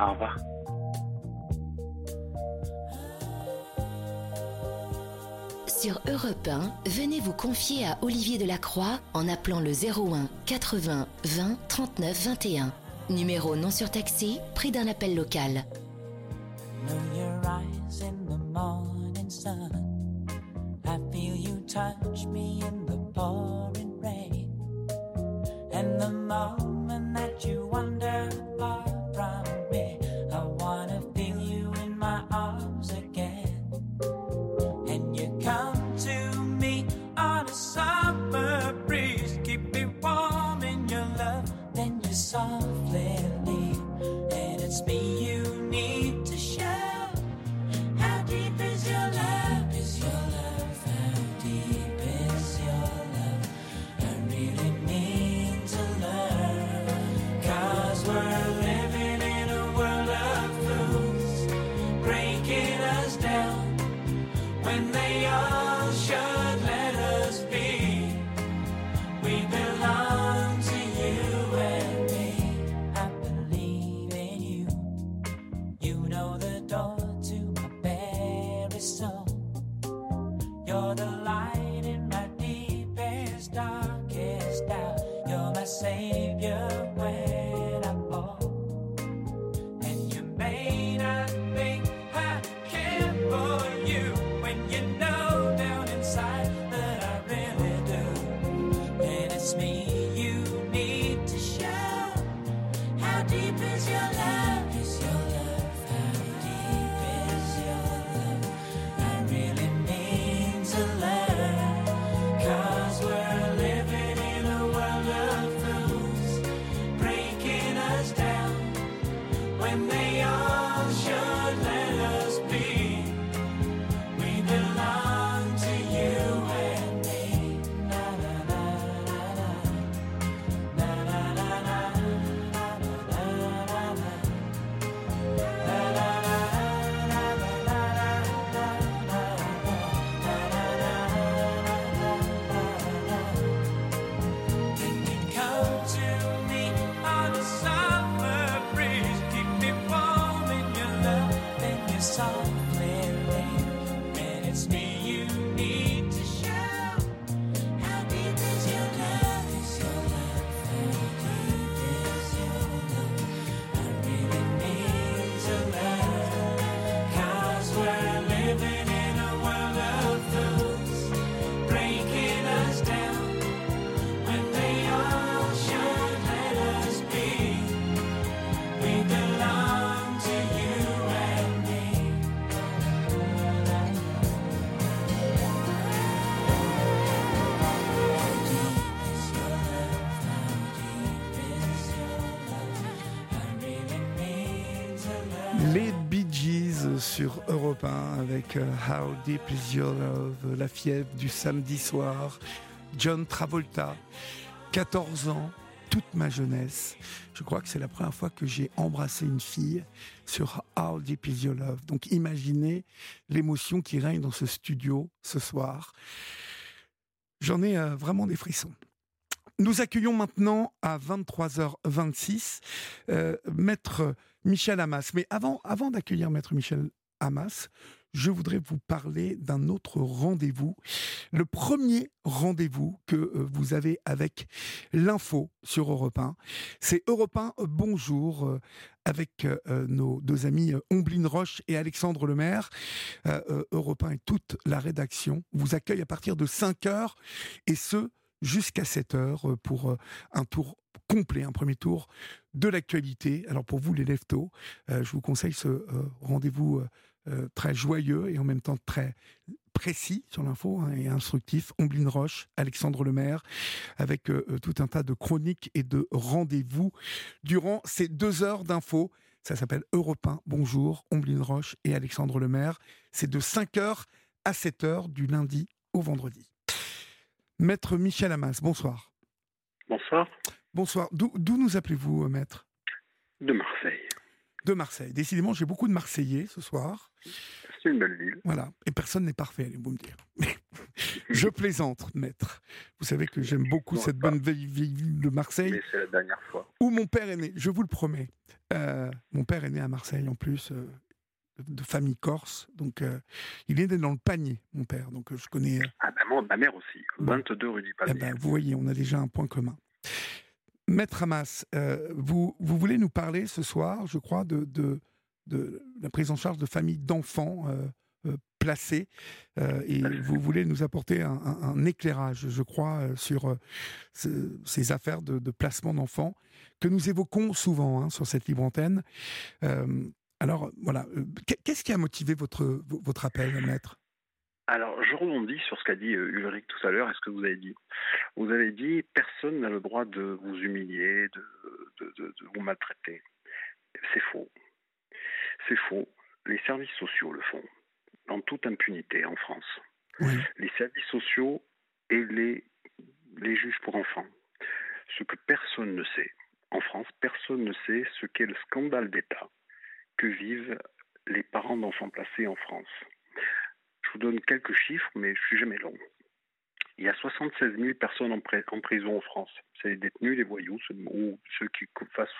Au revoir. Sur Europe 1, venez vous confier à Olivier Delacroix en appelant le 01 80 20 39 21. Numéro non surtaxé, prix d'un appel local. Sur Europe 1 avec euh, How Deep Is Your Love, la fièvre du samedi soir. John Travolta, 14 ans, toute ma jeunesse. Je crois que c'est la première fois que j'ai embrassé une fille sur How Deep Is Your Love. Donc imaginez l'émotion qui règne dans ce studio ce soir. J'en ai euh, vraiment des frissons. Nous accueillons maintenant à 23h26 euh, Maître Michel Hamas. Mais avant, avant d'accueillir Maître Michel Hamas, je voudrais vous parler d'un autre rendez-vous. Le premier rendez-vous que euh, vous avez avec l'info sur Europe 1, c'est Europe 1 euh, Bonjour euh, avec nos deux amis euh, Omblin Roche et Alexandre Lemaire. Europe 1 et toute la rédaction vous accueille à partir de 5 heures et ce jusqu'à 7 heures pour un tour complet, un premier tour de l'actualité. Alors pour vous les leftos, je vous conseille ce rendez-vous euh, très joyeux et en même temps très précis sur l'info hein, et instructif. Omblin Roche, Alexandre Lemaire, avec euh, euh, tout un tas de chroniques et de rendez-vous durant ces deux heures d'info. Ça s'appelle Europe 1. Bonjour, Omblin Roche et Alexandre Lemaire. C'est de 5h à 7h du lundi au vendredi. Maître Michel Hamas, bonsoir. Bonsoir. Bonsoir. D'où nous appelez-vous, maître? De Marseille. De Marseille. Décidément, j'ai beaucoup de Marseillais ce soir. C'est une belle ville. Voilà. Et personne n'est parfait, allez-vous me dire. Je plaisante, maître. Vous savez que j'aime beaucoup cette bonne vieille ville de Marseille, Mais c'est la dernière fois. où mon père est né, je vous le promets. Euh, mon père est né à Marseille, en plus, euh, de famille corse. Donc, euh, il est né dans le panier, mon père. Donc, je connais. Ah ben moi, ma mère aussi. Bon. 22 rue du eh Panier. ben, vous voyez, on a déjà un point commun. Maître Hamas, euh, vous, voulez nous parler ce soir, je crois, de, la prise en charge de familles d'enfants euh, euh, placés. et vous voulez nous apporter un, éclairage, je crois, sur ce- ces affaires de, placement d'enfants que nous évoquons souvent hein, sur cette libre antenne. Alors, voilà, qu'est- qu'est-ce qui a motivé votre appel, maître? Alors, je rebondis sur ce qu'a dit euh, Ulrich tout à l'heure et ce que vous avez dit. Vous avez dit personne n'a le droit de vous humilier, de, de- de- de vous maltraiter. C'est faux. C'est faux. Les services sociaux le font, en toute impunité en France. Oui. Les services sociaux et les, les juges pour enfants. Ce que personne ne sait, en France, personne ne sait ce qu'est le scandale d'État que vivent les parents d'enfants placés en France. Je vous donne quelques chiffres, mais je suis jamais long. Il y a 76 000 personnes en, pri- en prison en France. C'est les détenus, les voyous, ceux, ou ceux qui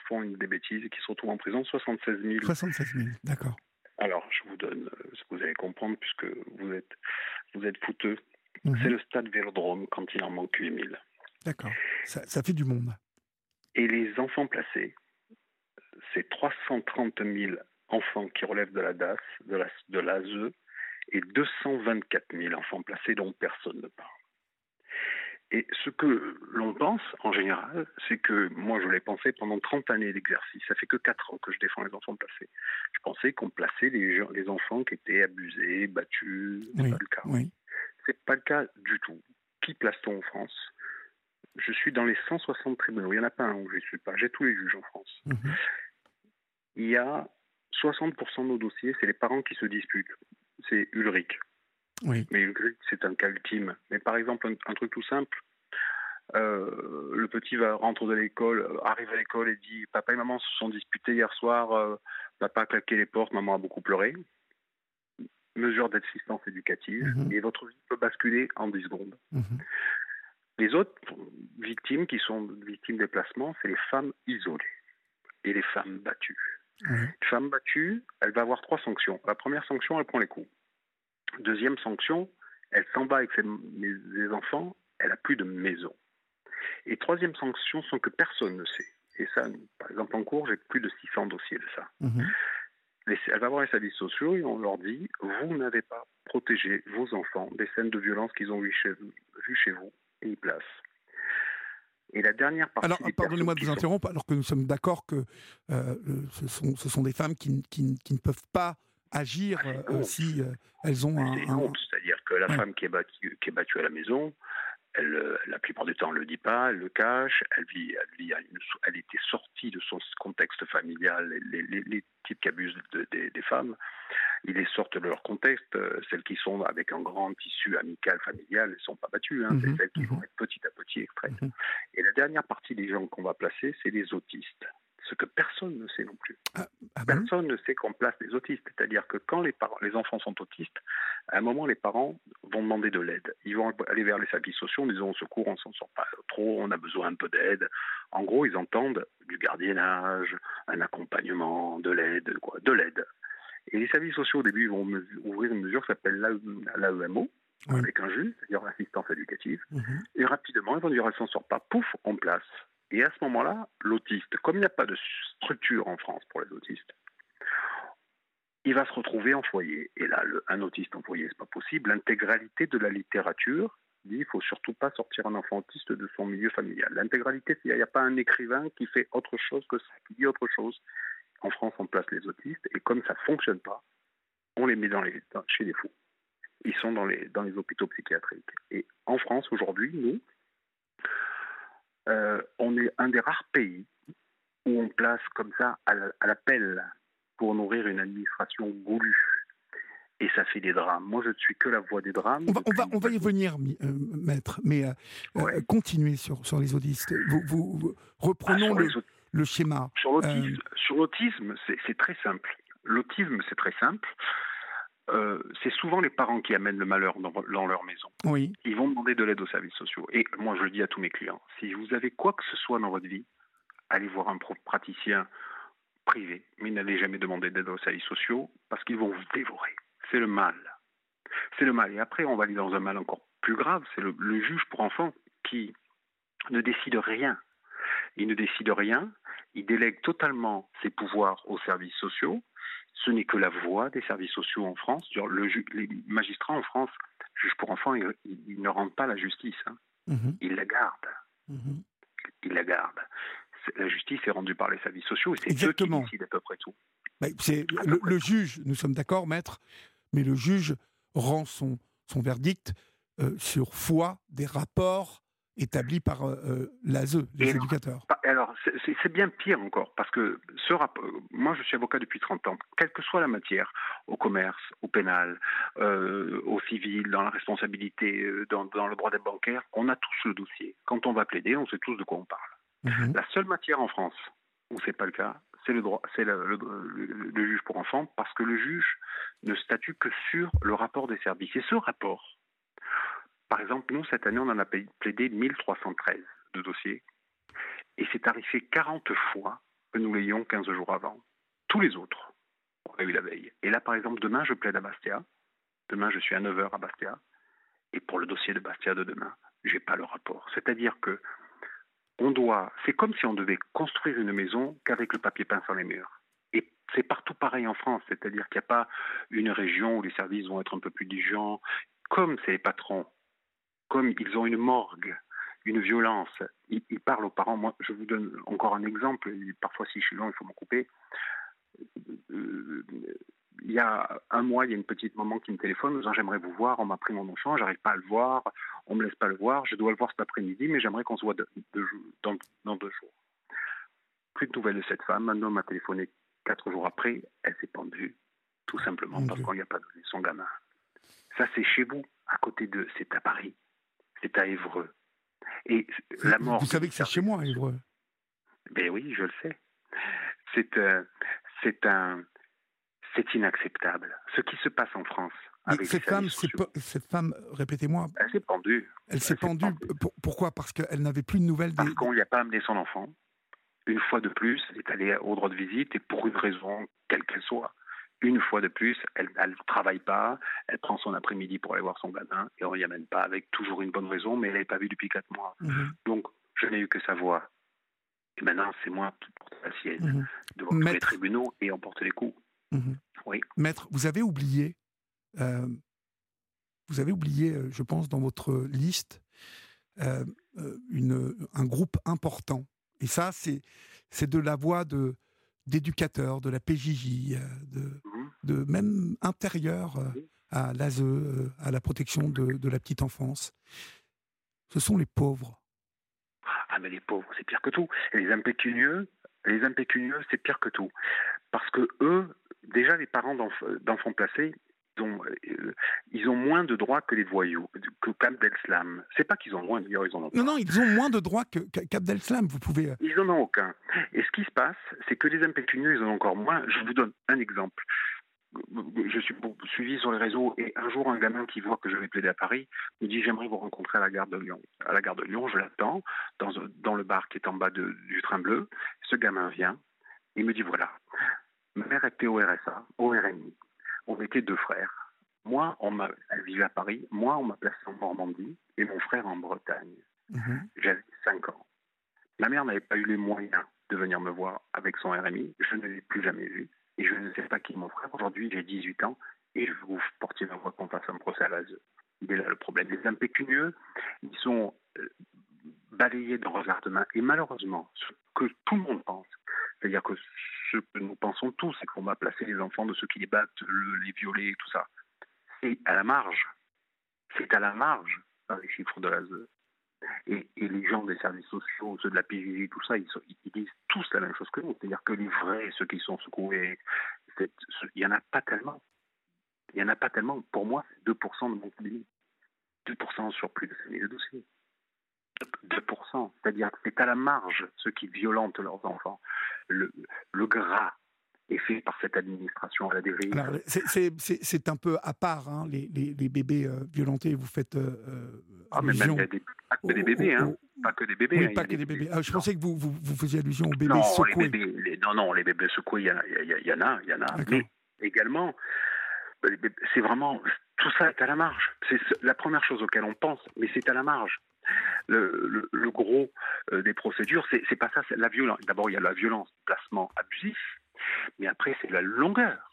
font une- des bêtises et qui se retrouvent en prison. 76 000. 76 000, d'accord. Alors, je vous donne euh, ce que vous allez comprendre puisque vous êtes, vous êtes fouteux. Mhm. C'est le stade Vélodrome quand il en manque 8 000. D'accord. Ça, ça fait du monde. Et les enfants placés, c'est 330 000 enfants qui relèvent de la DAS, de la de l'ASE, et 224 000 enfants placés dont personne ne parle. Et ce que l'on pense, en général, c'est que, moi je l'ai pensé pendant 30 années d'exercice, ça fait que 4 ans que je défends les enfants placés. Je pensais qu'on plaçait les, gens- les enfants qui étaient abusés, battus, c'est Oui, pas le cas. oui. C'est pas le cas du tout. Qui place-t-on en France? Je suis dans les 160 tribunaux. Il n'y en a pas un où je ne suis pas. J'ai tous les juges en France. Mhm. Il y a 60% de nos dossiers, c'est les parents qui se disputent. C'est Ulrich. Oui. Mais Ulrich, c'est un cas ultime. Mais par exemple, un, un truc tout simple. euh, le petit va rentre de l'école, euh, arrive à l'école et dit Papa et maman se sont disputés hier soir, euh, papa a claqué les portes, maman a beaucoup pleuré. Mesure d'assistance éducative, Mhm. et votre vie peut basculer en 10 secondes. Mhm. Les autres victimes qui sont victimes des placements, c'est les femmes isolées et les femmes battues. Une femme battue, elle va avoir trois sanctions. La première sanction, elle prend les coups. Deuxième sanction, elle s'en va avec ses, enfants, elle a plus de maison. Et troisième sanction, sans que personne ne sait. Et ça, par exemple, en cours, j'ai plus de 600 dossiers de ça. Mhm. Les- elle va voir les services sociaux et on leur dit vous n'avez pas protégé vos enfants des scènes de violence qu'ils ont vues chez, vous et ils placent. Et la dernière partie. Alors, pardonnez-moi de vous sont- interrompre, alors que nous sommes d'accord que euh, ce, sont, ce sont des femmes qui ne peuvent pas agir euh, si euh, elles ont un. Un- c'est-à-dire que la Ouais. femme qui est, battue, qui est battue à la maison, elle, euh, la plupart du temps, elle le dit pas, elle le cache, elle vit, elle, vit elle était sortie de son contexte familial. Les, les- les types qui abusent de- des- des femmes, ils les sortent de leur contexte. Celles qui sont avec un grand tissu amical, familial, elles ne sont pas battues. hein. Mhm, C'est celles qui mhm. vont être petit à petit extraites. Mhm. Et la dernière partie des gens qu'on va placer, c'est les autistes. Ce que personne ne sait non plus. Ah bon? Personne ne sait qu'on place des autistes. C'est-à-dire que quand les, parents, les enfants sont autistes, à un moment, les parents vont demander de l'aide. Ils vont aller vers les services sociaux en disant au secours, on s'en sort pas trop, on a besoin un peu d'aide. En gros, ils entendent du gardiennage, un accompagnement, de l'aide, quoi, de l'aide. Et les services sociaux, au début, vont ouvrir une mesure qui s'appelle l'AEMO, Oui. avec un juge, c'est-à-dire l'assistance éducative. Mhm. Et rapidement, ils vont dire, elle s'en sort pas, pouf, on place. Et à ce moment-là, l'autiste, comme il n'y a pas de structure en France pour les autistes, il va se retrouver en foyer. Et là, un autiste en foyer, c'est pas possible. L'intégralité de la littérature dit il faut surtout pas sortir un enfant autiste de son milieu familial. L'intégralité, il n'y a pas un écrivain qui fait autre chose que ça, qui dit autre chose. En France, on place les autistes, et comme ça fonctionne pas, on les met dans les, chez les fous. Ils sont dans les, dans les hôpitaux psychiatriques. Et en France, aujourd'hui, nous, euh, on est un des rares pays où on place comme ça à la- à l'appel pour nourrir une administration goulue. Et ça fait des drames. Moi, je ne suis que la voix des drames. On va, on, va, depuis- on va y revenir, mi- euh, maître, mais euh, Ouais. continuez sur, sur les autistes. Vous, vous- vous- Ah, reprenons sur le, schéma. Sur l'autisme, c'est très simple. L'autisme, c'est très simple. Euh, c'est souvent les parents qui amènent le malheur dans, dans, leur maison. Oui. Ils vont demander de l'aide aux services sociaux. Et moi, je le dis à tous mes clients, si vous avez quoi que ce soit dans votre vie, allez voir un praticien privé, mais n'allez jamais demander d'aide aux services sociaux parce qu'ils vont vous dévorer. C'est le mal. C'est le mal. Et après, on va aller dans un mal encore plus grave, c'est le, le juge pour enfants qui ne décide rien. Il ne décide rien, il délègue totalement ses pouvoirs aux services sociaux. Ce n'est que la voix des services sociaux en France. Le, les magistrats en France, juges pour enfants, ils, ils ne rendent pas la justice. Hein. Mmh. Ils la gardent. Mmh. Ils la gardent. La justice est rendue par les services sociaux et c'est eux qui décident à peu près tout. le, le, juge, nous sommes d'accord, maître, mais le juge rend son, son verdict euh, sur foi des rapports établis par euh, euh l'ASE, les éducateurs. Alors, c'est bien pire encore, parce que ce rapport, moi je suis avocat depuis 30 ans, quelle que soit la matière, au commerce, au pénal, euh, au civil, dans la responsabilité, euh, dans, dans, le droit des bancaires, on a tous le dossier. Quand on va plaider, on sait tous de quoi on parle. Mmh. La seule matière en France où c'est pas le cas, c'est le droit, c'est le, le, le, le, juge pour enfants, parce que le juge ne statue que sur le rapport des services. Et ce rapport, par exemple, nous, cette année, on en a plaidé 1313 de dossiers. Et c'est arrivé 40 fois que nous l'ayons 15 jours avant. Tous les autres, on a eu la veille. Et là, par exemple, demain, je plaide à Bastia. Demain, je suis à 9h à Bastia. Et pour le dossier de Bastia de demain, je n'ai pas le rapport. C'est-à-dire que on doit, c'est comme si on devait construire une maison qu'avec le papier peint sur les murs. Et c'est partout pareil en France, c'est-à-dire qu'il n'y a pas une région où les services vont être un peu plus diligents. Comme c'est les patrons comme ils ont une morgue, une violence, ils, ils, parlent aux parents. Moi, je vous donne encore un exemple. Parfois, si je suis long, il faut m'en couper. Euh, il y a un mois, il y a une petite maman qui me téléphone me disant J'aimerais vous voir, on m'a pris mon enfant, j'arrive pas à le voir, on me laisse pas le voir, je dois le voir cet après-midi, mais j'aimerais qu'on se voit de, de, dans, dans, deux jours. Plus de nouvelles de cette femme. Un homme m'a téléphoné quatre jours après, elle s'est pendue, tout simplement parce qu'on n'y a pas donné son gamin. Ça, c'est chez vous, à côté de. C'est à Paris c'est à Évreux. Et la mort. Vous savez que c'est chez moi, Évreux. Ben oui, je le sais. C'est euh, c'est un c'est inacceptable. Ce qui se passe en France. Avec cette femme, cette femme, répétez-moi. Elle s'est pendue. Elle, s'est pendue. pourquoi? Parce qu'elle n'avait plus de nouvelles. Parce qu'on lui a pas amené son enfant. Une fois de plus, elle est allée au droit de visite et pour une raison quelle qu'elle soit une fois de plus, elle ne travaille pas, elle prend son après-midi pour aller voir son gamin et on n'y amène pas avec toujours une bonne raison, mais elle n'est pas vue depuis quatre mois. Mhm. Donc, je n'ai eu que sa voix. Et maintenant, c'est moi qui porte la sienne, mmh. devant tous les tribunaux et on porte les coups. Mhm. Oui. Maître, vous avez oublié, euh, vous avez oublié, euh, je pense, dans votre liste, euh, une, un groupe important. Et ça, c'est de la voix de d'éducateurs, de la PJJ, euh, de, mhm. de même intérieur euh, à l'ASE, euh, à la protection de, de, la petite enfance. Ce sont les pauvres. Ah mais les pauvres, c'est pire que tout. Et les impécunieux, les impécunieux, c'est pire que tout. Parce que eux, déjà les parents d'enfants placés, ont, euh, ils ont moins de droits que les voyous, que Abdel Slam. C'est pas qu'ils ont moins, d'ailleurs, ils en ont Non, non, ils ont moins de droits qu'Abdel Slam, vous pouvez... Euh. Ils n'en ont aucun. Et ce qui se passe, c'est que les impécunieux, ils en ont encore moins. Je vous donne un exemple. Je suis suivi sur les réseaux et un jour, un gamin qui voit que je vais plaider à Paris me dit J'aimerais vous rencontrer à la gare de Lyon. À la gare de Lyon, je l'attends dans, dans le bar qui est en bas de, du train bleu. Ce gamin vient et me dit Voilà, ma mère était au RSA, au RMI on était deux frères. Moi, on m'a, elle vivait à Paris. Moi, on m'a placé en Normandie et mon frère en Bretagne. Mhm. J'avais 5 ans. Ma mère n'avait pas eu les moyens de venir me voir avec son RMI. Je ne l'ai plus jamais vu. Et je ne sais pas qui est mon frère. Aujourd'hui, j'ai 18 ans et je vous porter ma voix qu'on fasse un procès à l'ASE. Il est là le problème. Les impécunieux, ils sont euh, balayés d'un revers de main. Et malheureusement, ce que tout le monde pense, c'est-à-dire que ce que nous pensons tous, c'est qu'on va placer les enfants de ceux qui les battent, les violer, tout ça. C'est à la marge. C'est à la marge dans les chiffres de l'ASE. Et, et, les gens des services sociaux, ceux de la PJJ, tout ça, ils, ils, disent tous la même chose que nous. C'est-à-dire que les vrais, ceux qui sont secoués, il n'y en a pas tellement. Il n'y en a pas tellement. Pour moi, c'est 2% de mon public. 2% sur plus de 5000 dossiers. 2%. C'est-à-dire que c'est à la marge ceux qui violentent leurs enfants. Le, le gras, est fait par cette administration à la dérive. C'est- un peu à part, hein, les, les- les bébés euh, violentés. Vous faites euh, euh, Ah, mais même allusion il y a des, pas que des bébés, hein. Pas que des bébés. oui, hein, pas a que des bébés. Ah, je Non. pensais que vous, vous, vous faisiez allusion aux bébés non, secoués. Les bébés, les- non, non, les bébés secoués, il y, en a- il y, en a, y en a. Mais également, bébés- c'est vraiment, tout ça est à la marge. C'est ce- la première chose auquel on pense, mais c'est à la marge. Le, le- le gros euh, des procédures, c'est pas ça, c'est la violence. D'abord, il y a la violence, placement abusif, mais après, c'est la longueur.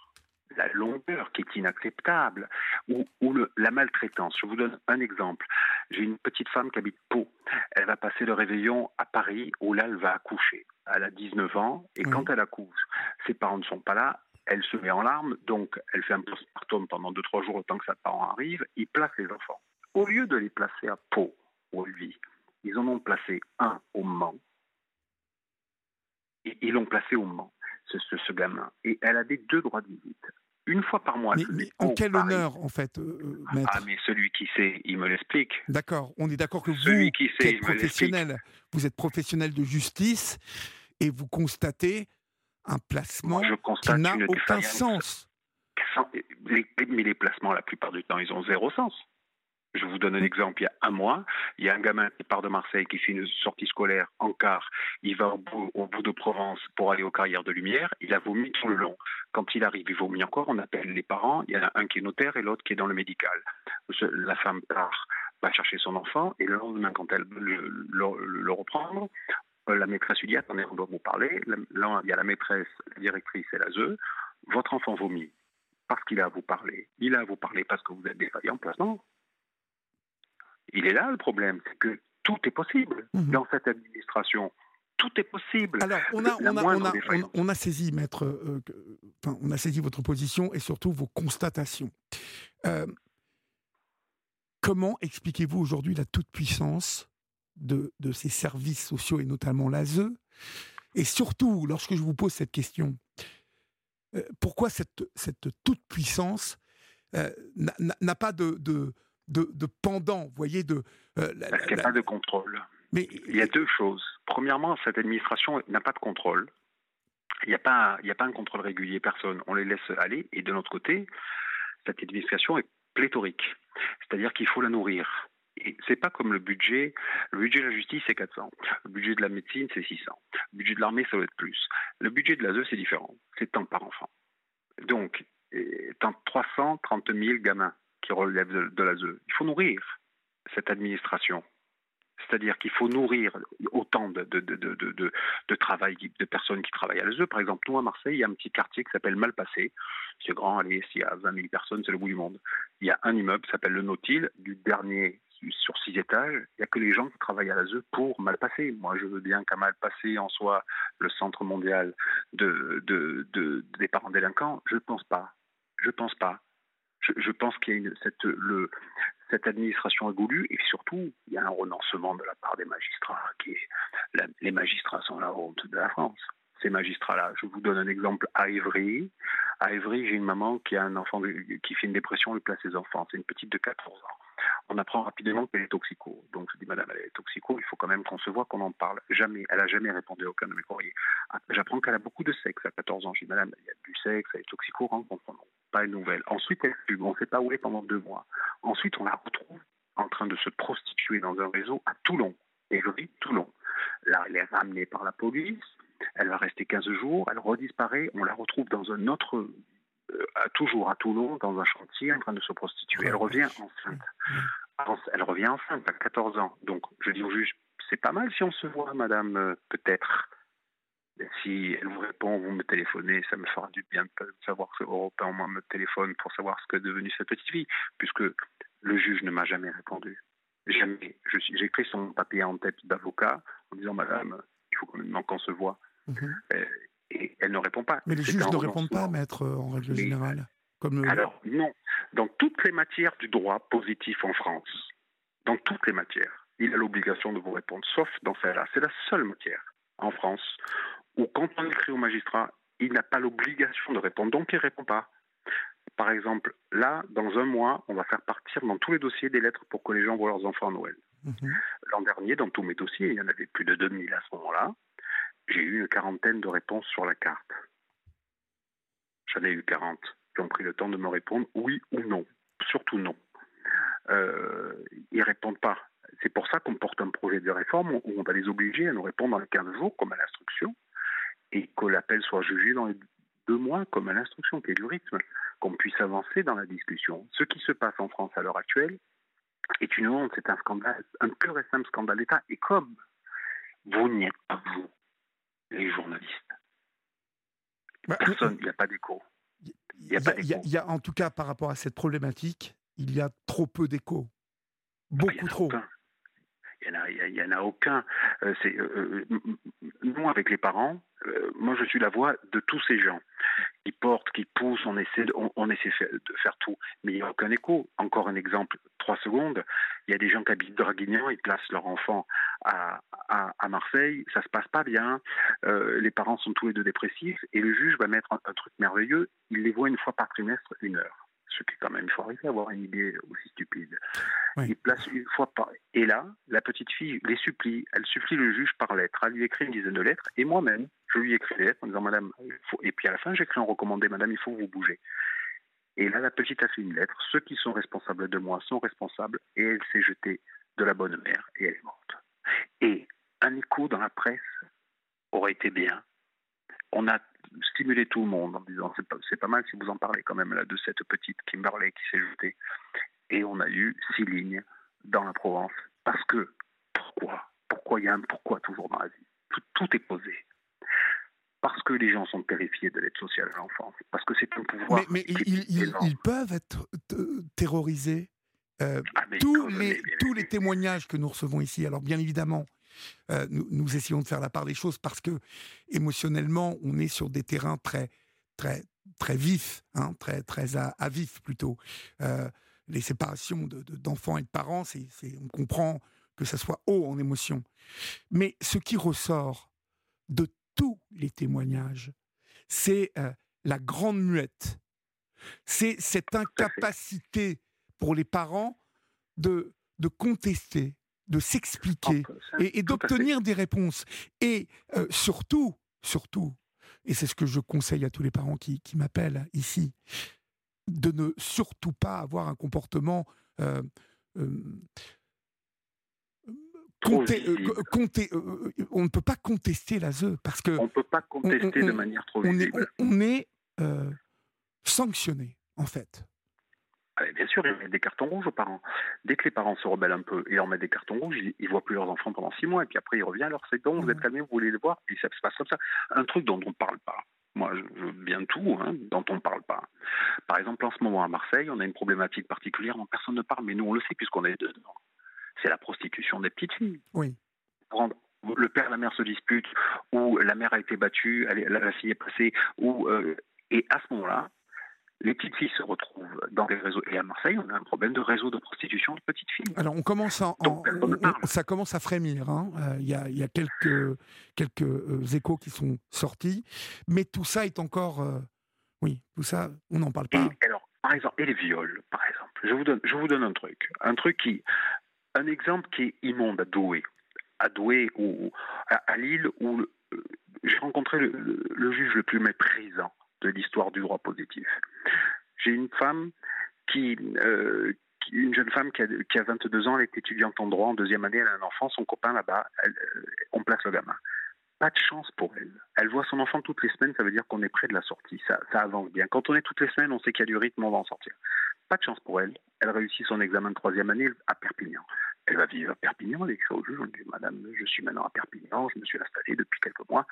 La longueur qui est inacceptable, ou, ou le- la maltraitance. Je vous donne un exemple. J'ai une petite femme qui habite Pau. Elle va passer le réveillon à Paris, où là, elle va accoucher. Elle a 19 ans, et Oui. quand elle accouche, ses parents ne sont pas là, elle se met en larmes, donc elle fait un postpartum pendant 2-3 jours, temps que sa parent arrive, il place les enfants. Au lieu de les placer à Pau, elle vit, ils en ont placé un au Mans, et ils l'ont placé au Mans, ce, ce, ce gamin. Et elle a des deux droits de visite. Une fois par mois, Mais, en au quel Paris. honneur, en fait, euh, euh, maître Ah, mais celui qui sait, il me l'explique. D'accord, on est d'accord que vous, Celui qui sait, êtes professionnel, vous êtes professionnel de justice et vous constatez un placement Moi, je qui n'a aucun sens. Mais les placements, la plupart du temps, ils ont zéro sens. Je vous donne un exemple. Il y a un mois, il y a un gamin qui part de Marseille, qui fait une sortie scolaire en car. Il va au bout, de Provence pour aller aux carrières de lumière. Il a vomi tout le long. Quand il arrive, il vomit encore. On appelle les parents. Il y en a un qui est notaire et l'autre qui est dans le médical. La femme part, va chercher son enfant et le lendemain, quand elle veut le, reprendre, euh, la maîtresse lui dit Attendez, on doit vous parler. Là, il y a la maîtresse, la directrice et la ZEU. Votre enfant vomit parce qu'il a à vous parler. Il a à vous parler parce que vous êtes défaillant en placement. Il est là le problème, c'est que tout est possible Mhm. dans cette administration. Tout est possible. Alors, on a, on a, on a, on- saisi, maître, euh, que- enfin, on a saisi votre position et surtout vos constatations. Euh, comment expliquez-vous aujourd'hui la toute-puissance de, de ces services sociaux et notamment l'ASE Et surtout, lorsque je vous pose cette question, euh, pourquoi cette, cette toute-puissance euh, n'a- pas de, de, de, de pendant, vous voyez, de... euh, la- Parce qu'il n'y a la- pas de contrôle. mais Il y a deux choses. Premièrement, cette administration n'a pas de contrôle. Il n'y a, pas- il a pas un contrôle régulier, personne. On les laisse aller. Et de l'autre côté, cette administration est pléthorique. C'est-à-dire qu'il faut la nourrir. Et c'est pas comme le budget. Le budget de la justice, c'est 400. Le budget de la médecine, c'est 600. Le budget de l'armée, ça doit être plus. Le budget de la ZE, c'est différent. C'est tant par enfant. Donc, euh, tant 330 000 gamins qui relèvent de, la. Il faut nourrir cette administration. C'est-à-dire qu'il faut nourrir autant de, travail, de personnes qui travaillent à l'ASE. Par exemple, nous, à Marseille, il y a un petit quartier qui s'appelle Malpassé. C'est grand, allez, s'il y a 20 000 personnes, c'est le bout du monde. Il y a un immeuble qui s'appelle le Nautil, du dernier sur six étages. Il n'y a que les gens qui travaillent à l'ASE pour Malpassé. Moi, je veux bien qu'à Malpassé en soit le centre mondial de, de, de, des parents délinquants. Je ne pense pas. Je ne pense pas. Je, pense qu'il y a cette, administration est goulue et surtout, il y a un renoncement de la part des magistrats. Qui les magistrats sont la honte de la France. Ces magistrats-là, je vous donne un exemple à Évry. À Évry, j'ai une maman qui a un enfant qui fait une dépression, elle place ses enfants. C'est une petite de 14 ans. On apprend rapidement qu'elle est toxico. Donc je dis, madame, elle est toxico, il faut quand même qu'on se voit, qu'on en parle. Jamais, elle n'a jamais répondu à aucun de mes courriers. J'apprends qu'elle a beaucoup de sexe à 14 ans. Je dis, madame, il y a du sexe, elle est toxico, rencontrons-nous. Pas une nouvelle. Ensuite, elle fugue. On ne sait pas où elle est pendant deux mois. Ensuite, on la retrouve en train de se prostituer dans un réseau à Toulon. Et je dis Toulon. Là, elle est ramenée par la police. Elle va rester 15 jours. Elle redisparaît. On la retrouve dans un autre, euh, toujours à Toulon, dans un chantier, en train de se prostituer. Elle revient enceinte. Elle revient enceinte à 14 ans. Donc, je dis au juge, c'est pas mal si on se voit, madame, euh, peut-être. Si elle vous répond, vous me téléphonez, ça me fera du bien de savoir que Européen, moi, me téléphone pour savoir ce qu'est devenue cette petite fille, puisque le juge ne m'a jamais répondu. Jamais. J'ai écrit son papier en tête d'avocat en disant, madame, il faut quand même qu'on se voit. Mm -hmm. Et elle ne répond pas. Mais les juges ne répondent pas, maître, en règle Mais, générale. Comme le... Alors, non. Dans toutes les matières du droit positif en France, dans toutes les matières, il a l'obligation de vous répondre, sauf dans celle-là. C'est la seule matière en France où quand on écrit au magistrat, il n'a pas l'obligation de répondre, donc il ne répond pas. Par exemple, là, dans un mois, on va faire partir dans tous les dossiers des lettres pour que les gens voient leurs enfants à Noël. -hmm. L'an dernier, dans tous mes dossiers, il y en avait plus de 2000 à ce moment-là, j'ai eu une quarantaine de réponses sur la carte. j'en ai eu 40, qui ont pris le temps de me répondre oui ou non. Surtout non. Euh, ils répondent pas. C'est pour ça qu'on porte un projet de réforme où on va les obliger à nous répondre dans les 15 jours, comme à l'instruction, et que l'appel soit jugé dans les deux mois, comme à l'instruction, qu'il y ait du rythme, qu'on puisse avancer dans la discussion. Ce qui se passe en France à l'heure actuelle est une honte, c'est un scandale, un pur et simple scandale d'État. Et comme vous n'y êtes pas, vous, les journalistes, Bah, personne, il n'y a pas d'écho. Il y a pas il y a- d'écho. il y a, en tout cas, par rapport à cette problématique, il y a trop peu d'écho. Y en Beaucoup trop. Il n'y en, y en a aucun. Euh, euh, euh, nous, avec les parents, moi, je suis la voix de tous ces gens qui portent, qui poussent, on essaie, de, on, essaie de faire tout, mais il n'y a aucun écho. Encore un exemple, trois secondes. Il y a des gens qui habitent Draguignan, ils placent leur enfant à, Marseille, ça se passe pas bien. Les parents sont tous les deux dépressifs et le juge va mettre un truc merveilleux. Il les voit une fois par trimestre, une heure. Ce qui est quand même, il faut arriver à avoir une idée aussi stupide. Oui. Il place une fois par. Et là, la petite fille les supplie. Elle supplie le juge par lettre. Elle lui écrit une dizaine de lettres. Et moi-même, je lui écris des lettres en disant Madame, il faut... et puis à la fin, j'écris en recommandé Madame, il faut vous bouger. Et là, la petite a fait une lettre. Ceux qui sont responsables de moi sont responsables. Et elle s'est jetée de la bonne mère et elle est morte. Et un écho dans la presse aurait été bien. On a stimulé tout le monde en disant c'est pas, mal si vous en parlez quand même là de cette petite Kimberley qui s'est jetée. Et on a eu six lignes dans la Provence. Parce que, pourquoi? Pourquoi il y a un pourquoi toujours dans la vie? Tout, tout est posé. Parce que les gens sont terrifiés de l'aide sociale à l'enfance. Parce que c'est un pouvoir. Mais, ils, peuvent être euh, terrorisés. Euh, Ah, les, tous les témoignages que nous recevons ici, alors bien évidemment, euh, nous, nous essayons de faire la part des choses parce que émotionnellement, on est sur des terrains très, très, très vifs, hein, très, très à, à vif plutôt. Euh, les séparations de- de- d'enfants et de parents, c'est, on comprend que ça soit haut en émotion. Mais ce qui ressort de tous les témoignages, c'est euh, la grande muette. C'est cette incapacité pour les parents de, de contester, de s'expliquer et, d'obtenir des réponses. Et euh, surtout, surtout, et c'est ce que je conseille à tous les parents qui, qui m'appellent ici, de ne surtout pas avoir un comportement euh, euh, euh, euh, euh, on ne peut pas contester la ZE parce que On ne peut pas contester on- de manière trop on est, visible. on, on est euh, sanctionné en fait. Ah, bien sûr, ils mettent des cartons rouges aux parents. Dès que les parents se rebellent un peu et leur mettent des cartons rouges, ils, ils voient plus leurs enfants pendant six mois, et puis après ils reviennent, alors c'est bon, vous êtes Mhm. calmés, vous voulez les voir, et ça se passe comme ça. Un truc dont on ne parle pas. Moi, je, bien tout, hein, dont on ne parle pas. Par exemple, en ce moment à Marseille, on a une problématique particulière dont personne ne parle, mais nous on le sait puisqu'on est dedans. C'est la prostitution des petites filles. Oui. Prendre- le père et la mère se disputent, ou la mère a été battue, elle est- la, la fille est passée, ou euh, et à ce moment-là, les petites filles se retrouvent dans des réseaux. Et à Marseille, on a un problème de réseau de prostitution de petites filles. Alors on commence à, en- Donc, on- on- ça commence à frémir. hein. Euh, Il y, a, il y a quelques, quelques euh, échos qui sont sortis, mais tout ça est encore, euh, oui, tout ça, on n'en parle pas. Et alors, par exemple, et les viols, par exemple. Je vous donne, je vous donne un truc, un truc qui, un exemple qui est immonde à Douai, à Douai ou à, à Lille où j'ai rencontré le, le- le juge le plus méprisant de l'histoire du droit positif. J'ai une femme qui, euh, une jeune femme qui a, qui a 22 ans, elle est étudiante en droit en deuxième année, elle a un enfant, son copain là-bas, euh, on place le gamin. Pas de chance pour elle. Elle voit son enfant toutes les semaines, ça veut dire qu'on est près de la sortie, ça, ça avance bien. Quand on est toutes les semaines, on sait qu'il y a du rythme, on va en sortir. Pas de chance pour elle. Elle réussit son examen de troisième année à Perpignan. Elle va vivre à Perpignan, elle écrit au juge, on dit Madame, je suis maintenant à Perpignan, je me suis installée depuis quelques mois.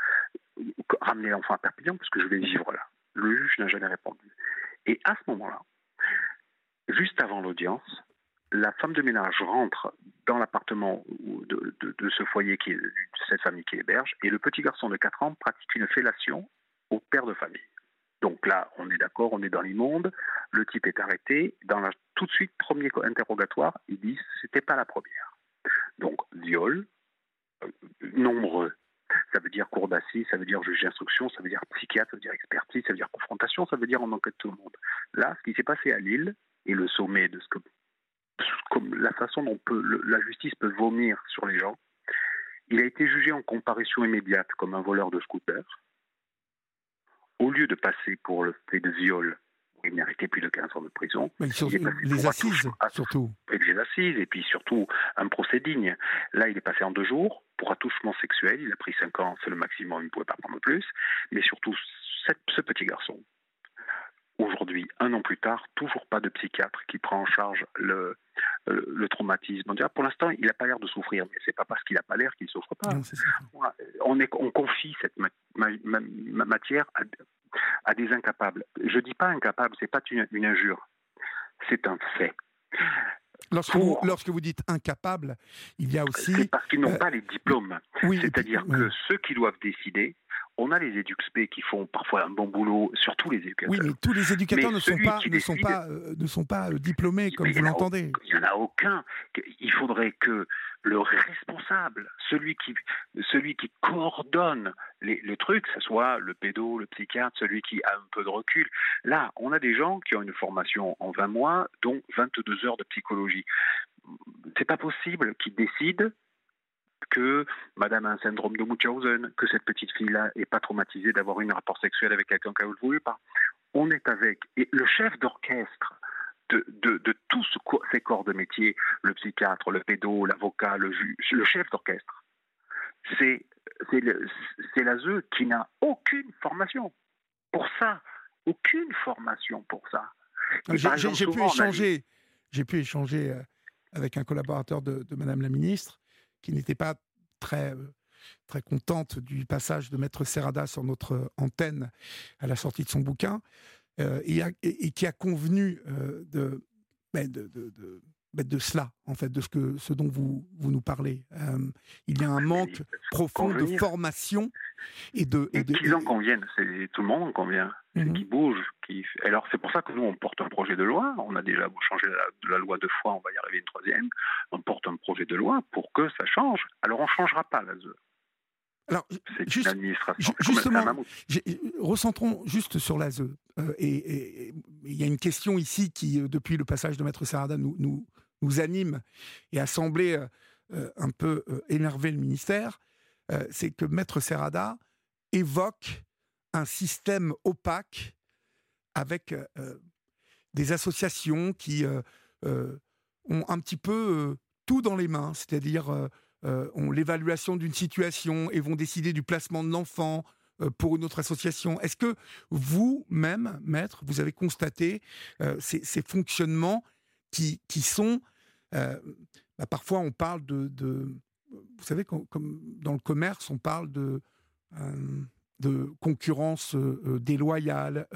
Ramenez l'enfant à Perpignan parce que je vais vivre là. Le juge n'a jamais répondu. Et à ce moment-là, juste avant l'audience, la femme de ménage rentre dans l'appartement de ce foyer, qui est, de cette famille qui héberge, et le petit garçon de 4 ans pratique une fellation au père de famille. Donc là, on est d'accord, on est dans l'immonde, le type est arrêté. Dans la, tout de suite, premier interrogatoire, ils disent c'était pas la première. Donc, viol, euh, nombreux. Ça veut dire cour d'assises, ça veut dire juge d'instruction, ça veut dire psychiatre, ça veut dire expertise, ça veut dire confrontation, ça veut dire on enquête tout le monde. Là, ce qui s'est passé à Lille, et le sommet de ce que la façon dont la justice peut vomir sur les gens. Il a été jugé en comparution immédiate comme un voleur de scooter. au lieu de passer pour le fait de viol, il méritait plus de 15 ans de prison, Mais sur- les assises, surtout. et les assises, et puis surtout un procès digne. Là, il est passé en deux jours pour attouchement sexuel. Il a pris cinq ans, c'est le maximum, il ne pouvait pas prendre plus. Mais surtout, cette- ce petit garçon, aujourd'hui, un an plus tard, toujours pas de psychiatre qui prend en charge le, le, le traumatisme. Pour l'instant, il n'a pas l'air de souffrir, mais c'est pas parce qu'il n'a pas l'air qu'il ne souffre pas. Non. On, est, on confie cette ma- ma- ma- ma- matière à, à des incapables. Je dis pas incapable, c'est pas une, une injure, c'est un fait. Lorsque vous, lorsque vous dites incapable, il y a C'est aussi. parce qu'ils n'ont euh, pas les diplômes. Oui, C'est-à-dire oui. que ceux qui doivent décider, on a les éduxp qui font parfois un bon boulot, surtout les éducateurs. Oui, mais tous les éducateurs Mais ne sont celui pas, qui ne sont décide- pas, euh, ne sont pas euh, diplômés comme Mais vous l'entendez. Il n'y en a aucun. Il faudrait que le responsable, celui qui, celui qui coordonne les, le truc, que ce soit le pédo, le psychiatre, celui qui a un peu de recul. Là, on a des gens qui ont une formation en 20 mois, dont 22 heures de psychologie. C'est pas possible qu'ils décident que Madame a un syndrome de Munchausen, que cette petite fille-là est pas traumatisée d'avoir eu un rapport sexuel avec quelqu'un qu'elle ne voulait pas. On est avec et le chef d'orchestre de, de, de tous ces corps de métier, le psychiatre, le pédo, l'avocat, le juge, le chef d'orchestre, c'est c'est le- c'est l'ASE qui n'a aucune formation pour ça, aucune formation pour ça. J'ai pu échanger, j'ai pu échanger avec un collaborateur de, de Madame la Ministre qui n'était pas très euh, très contente du passage de Maître Serrada sur notre antenne à la sortie de son bouquin euh, et, qui a convenu euh, de- ben, de cela en fait de ce que ce dont vous vous nous parlez. Euh, il y a un manque profond de formation et de et Et de- qu'ils en conviennent, c'est tout le monde en convient, Mhm. qui bouge. Qui... Alors c'est pour ça que nous on porte un projet de loi. On a déjà changé la, la loi deux fois, on va y arriver une troisième. On porte un projet de loi pour que ça change. Alors on changera pas l'ASE. Alors, C'est Juste- une administration. ju- justement, Recentrons juste sur l'ASE. Euh, et il y a une question ici qui, euh, depuis le passage de Maître Sarada, nous, nous, nous anime et a semblé euh, euh, un peu euh, énerver le ministère. C'est que Maître Serrada évoque un système opaque avec des associations qui ont un petit peu tout dans les mains, c'est-à-dire ont l'évaluation d'une situation et vont décider du placement de l'enfant pour une autre association. Est-ce que vous-même, maître, vous avez constaté ces, ces fonctionnements qui, qui sont... euh, bah, parfois, on parle de... de- vous savez, com- comme dans le commerce, on parle de... euh, de concurrence euh, déloyale,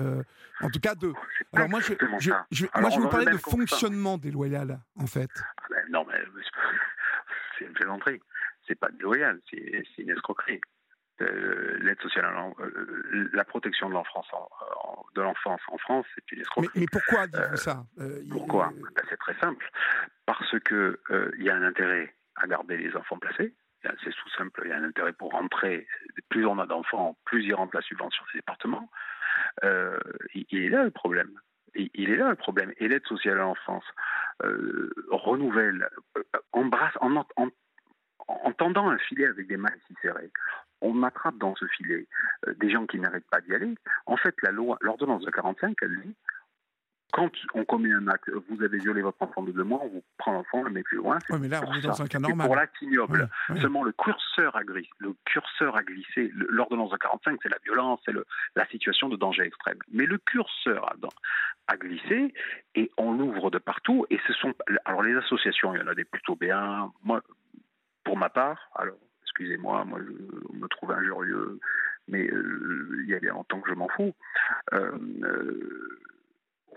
en tout cas de. Alors moi, je, je- ça. je- Alors, moi, je aurait parler de fonctionnement déloyal, en fait. Ah ben, non, mais c'est une plaisanterie. C'est pas déloyal, c'est une escroquerie. Euh, L'aide sociale, à euh, la protection de l'enfance en, en- de l'enfance en France, c'est une escroquerie. mais pourquoi dites-vous ça? Euh, Pourquoi? euh, Ben, C'est très simple. Parce que euh, il y a un intérêt à garder les enfants placés. A- C'est tout simple. Il y a un intérêt pour rentrer. Plus on a d'enfants, plus ils rentrent la subvention des départements. Euh, il, il est là le problème. Il, il est là le problème. Et l'aide sociale à l'enfance euh, renouvelle, euh, embrasse, en, en, en- en tendant un filet avec des mains si serrées. On attrape dans ce filet euh, des gens qui n'arrêtent pas d'y aller. En fait, la loi, l'ordonnance de 45, elle dit quand on commet un acte, vous avez violé votre enfant de deux mois, on vous prend l'enfant, on le met plus loin. ouais, mais là, on est dans ça. un cas normal. pour l'acte ignoble, seulement le curseur a glissé. Le curseur a glissé. Le- L'ordonnance de 45, c'est la violence, c'est la situation de danger extrême. Mais le curseur a, a glissé et on l'ouvre de partout. Et ce sont alors les associations, il y en a des plutôt bien. Moi, pour ma part, alors excusez-moi, moi je me trouve injurieux, mais euh, il y a bien longtemps que je m'en fous. Euh, euh,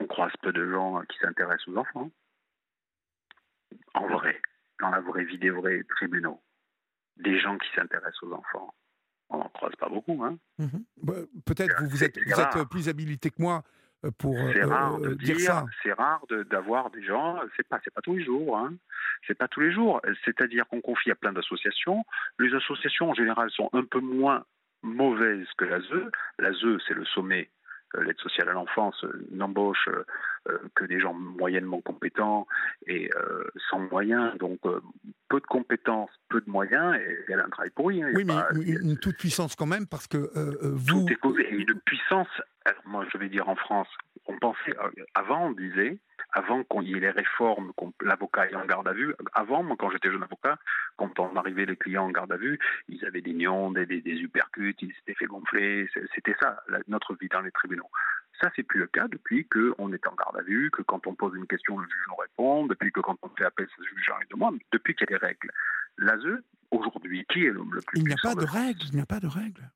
on croise peu de gens qui s'intéressent aux enfants. En vrai, dans la vraie vie des vrais tribunaux, des gens qui s'intéressent aux enfants, on n'en croise pas beaucoup. Hein. Mhm. Bah, Peut-être vous, vous êtes, vous êtes plus habilité que moi pour euh, C'est rare de euh, dire, dire ça. c'est rare de- d'avoir des gens. C'est pas, c'est pas tous les jours. Hein. C'est pas tous les jours. C'est-à-dire qu'on confie à plein d'associations. Les associations en général sont un peu moins mauvaises que l'ASE. L'ASE, c'est le sommet euh, l'aide sociale à l'enfance n'embauche que des gens moyennement compétents et sans moyens, donc peu compétences, peu de moyens, et elle a un travail pourri. Hein, oui, mais une, toute puissance quand même, parce que vous... Tout est une puissance, alors moi je vais dire en France, on pensait, avant on disait, avant qu'il y ait les réformes, l'avocat est en garde à vue, avant, moi quand j'étais jeune avocat, quand on arrivait les clients en garde à vue, ils avaient des nions, des, des, des uppercuts, ils s'étaient fait gonfler, c'était ça notre vie dans les tribunaux. Ça, c'est plus le cas depuis qu'on est en garde à vue, que quand on pose une question, le juge nous répond, depuis que quand on fait appel, ce juge de moi, depuis qu'il y a des règles. L'ASE, aujourd'hui, qui est l'homme le plus Il n'y a pas de règles, il n'y a pas de règles.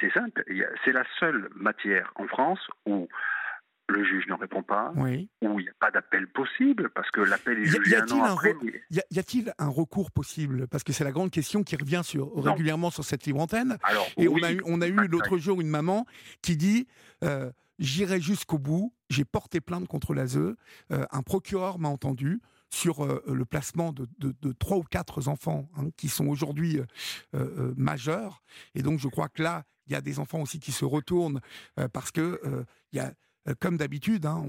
C'est simple, c'est la seule matière en France où le juge ne répond pas, oui. ou il n'y a pas d'appel possible, parce que l'appel est jugé un an après. Y a-t-il un recours possible? Parce que c'est la grande question qui revient sur, régulièrement sur cette libre antenne. Et on a eu, on a eu l'autre jour une maman qui dit euh, J'irai jusqu'au bout, j'ai porté plainte contre l'ASE, euh, un procureur m'a entendu sur euh, le placement de, trois ou quatre enfants hein, qui sont aujourd'hui majeurs. Et donc je crois que là, il y a des enfants aussi qui se retournent parce que euh, comme d'habitude, hein,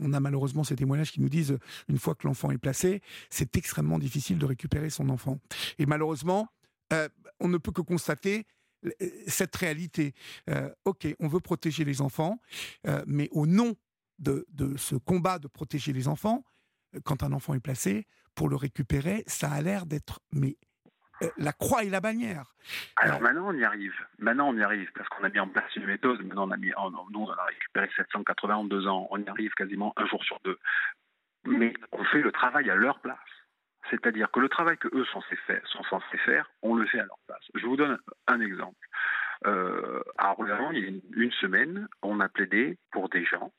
on, a malheureusement ces témoignages qui nous disent euh, une fois que l'enfant est placé, c'est extrêmement difficile de récupérer son enfant. Et malheureusement, euh, on ne peut que constater cette réalité. ok, on veut protéger les enfants, mais au nom de, de, ce combat de protéger les enfants, quand un enfant est placé, pour le récupérer, ça a l'air d'être mais euh, la croix et la bannière. Alors maintenant, on y arrive. Maintenant, on y arrive parce qu'on a mis en place une méthode. Maintenant, on a mis, nous, on a récupéré 780 en deux ans. On y arrive quasiment un jour sur deux. Mais on fait le travail à leur place. C'est-à-dire que le travail que eux sont censés, faire, sont censés faire, on le fait à leur place. Je vous donne un exemple. Euh, à Orléans, il y a une, une, semaine, on a plaidé pour des gens,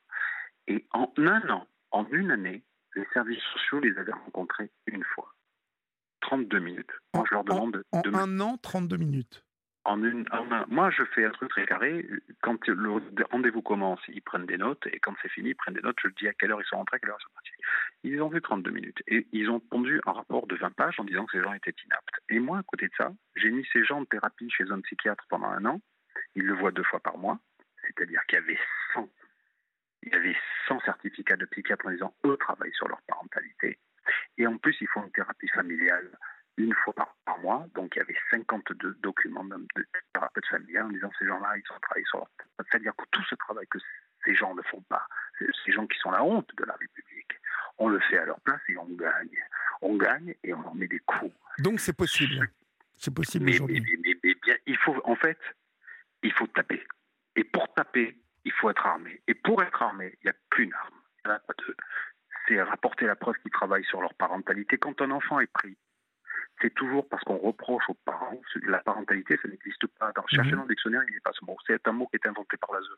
et en un an, en une année, les services sociaux les avaient rencontrés une fois. 32 minutes. Moi, je leur demande. En, un an, 32 minutes. Moi, je fais un truc très carré. Quand le rendez-vous commence, ils prennent des notes, et quand c'est fini, ils prennent des notes. Je dis à quelle heure ils sont rentrés, à quelle heure ils sont partis. Ils ont fait 32 minutes. Et ils ont pondu un rapport de 20 pages en disant que ces gens étaient inaptes. Et moi, à côté de ça, j'ai mis ces gens en thérapie chez un psychiatre pendant un an. Ils le voient deux fois par mois. C'est-à-dire qu'il y avait 100 il y avait 100 certificats de psychiatre en disant eux travaillent sur leur parentalité. Et en plus, ils font une thérapie familiale une fois par, mois. Donc, il y avait 52 documents de, de thérapeute familiale en disant ces gens-là, ils ont travaillé sur leur... C'est-à-dire que tout ce travail que ces gens ne font pas, ces gens qui sont la honte de la République, on le fait à leur place et on gagne. On gagne et on en met des coups. Donc, c'est possible. C'est possible mais, mais, mais, bien, il faut, en fait, il faut taper. Et pour taper, il faut être armé. Et pour être armé, il n'y a qu'une arme. Il n'y en a pas deux c'est rapporter la preuve qu'ils travaillent sur leur parentalité. Quand un enfant est pris, c'est toujours parce qu'on reproche aux parents. La parentalité, ça n'existe pas. Dans, chercher mhm. dans le dictionnaire, il n'est pas ce mot. C'est un mot qui est inventé par la ZEU.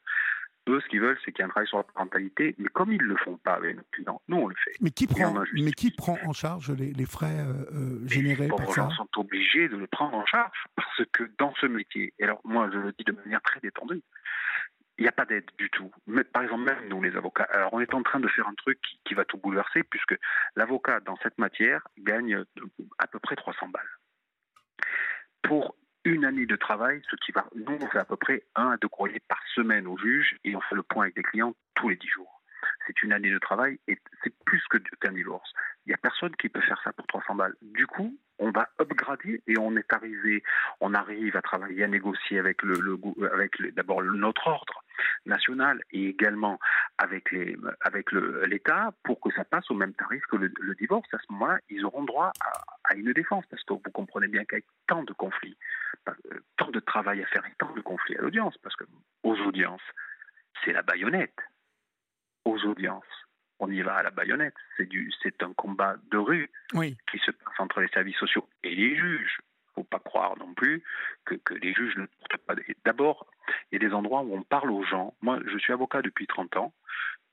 Eux, ce qu'ils veulent, c'est qu'il y ait un travail sur la parentalité, mais comme ils ne le font pas avec nos clients, nous, on le fait. Mais qui prend, mais qui prend en charge les, les frais euh, euh générés par ça Les gens sont obligés de le prendre en charge, parce que dans ce métier, et alors moi, je le dis de manière très détendue, il n'y a pas d'aide du tout. Par exemple, même nous, les avocats, alors on est en train de faire un truc qui, va tout bouleverser, puisque l'avocat, dans cette matière, gagne à peu près 300 balles. Pour une année de travail, ce qui va, nous, on fait à peu près un à deux courriers par semaine au juge, et on fait le point avec des clients tous les dix jours. C'est une année de travail, et c'est plus qu'un divorce. Il n'y a personne qui peut faire ça pour 300 balles. Du coup, on va upgrader et on est arrivé, on arrive à travailler, à négocier avec le, avec d'abord notre ordre national et également avec l'État pour que ça passe au même tarif que le, divorce. À ce moment-là, ils auront droit à, une défense parce que vous comprenez bien qu'avec tant de conflits, euh, tant de travail à faire et tant de conflits à l'audience, parce que aux audiences, c'est la baïonnette. Aux audiences, on y va à la baïonnette. C'est du, c'est un combat de rue qui se passe entre les services sociaux et les juges. Faut pas croire non plus que, que les juges ne portent pas. D'abord, il y a des endroits où on parle aux gens. Moi, je suis avocat depuis 30 ans.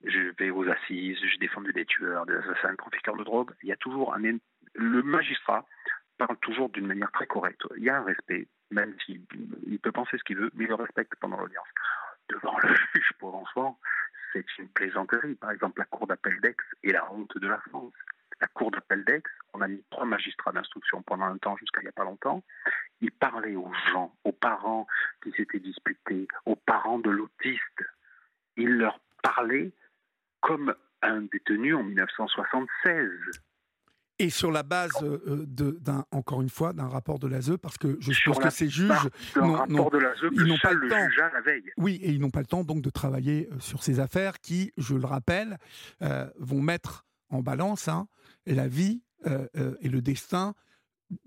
Je vais aux assises, j'ai défendu des tueurs, des assassins, des trafiquants de drogue. Il y a toujours un. Le magistrat parle toujours d'une manière très correcte. Il y a un respect, même s'il il peut penser ce qu'il veut, mais il le respecte pendant l'audience. Devant le juge, pour enfant, c'est une plaisanterie. Par exemple, la Cour d'appel d'Aix est la honte de la France. La Cour d'appel d'Aix, on a mis trois magistrats d'instruction pendant un temps, jusqu'à il n'y a pas longtemps. Ils parlaient aux gens, aux parents qui s'étaient disputés, aux parents de l'autiste. il leur parlait comme un détenu en 1976. Et sur la base euh, euh, de, d'un, encore une fois, d'un rapport de l'ASE, parce que je Sur suppose la que ces juges, non, de que ils n'ont pas le temps. la veille. oui, et ils n'ont pas le temps donc de travailler euh, sur ces affaires qui, je le rappelle, euh, vont mettre en balance hein, la vie euh, euh, et le destin,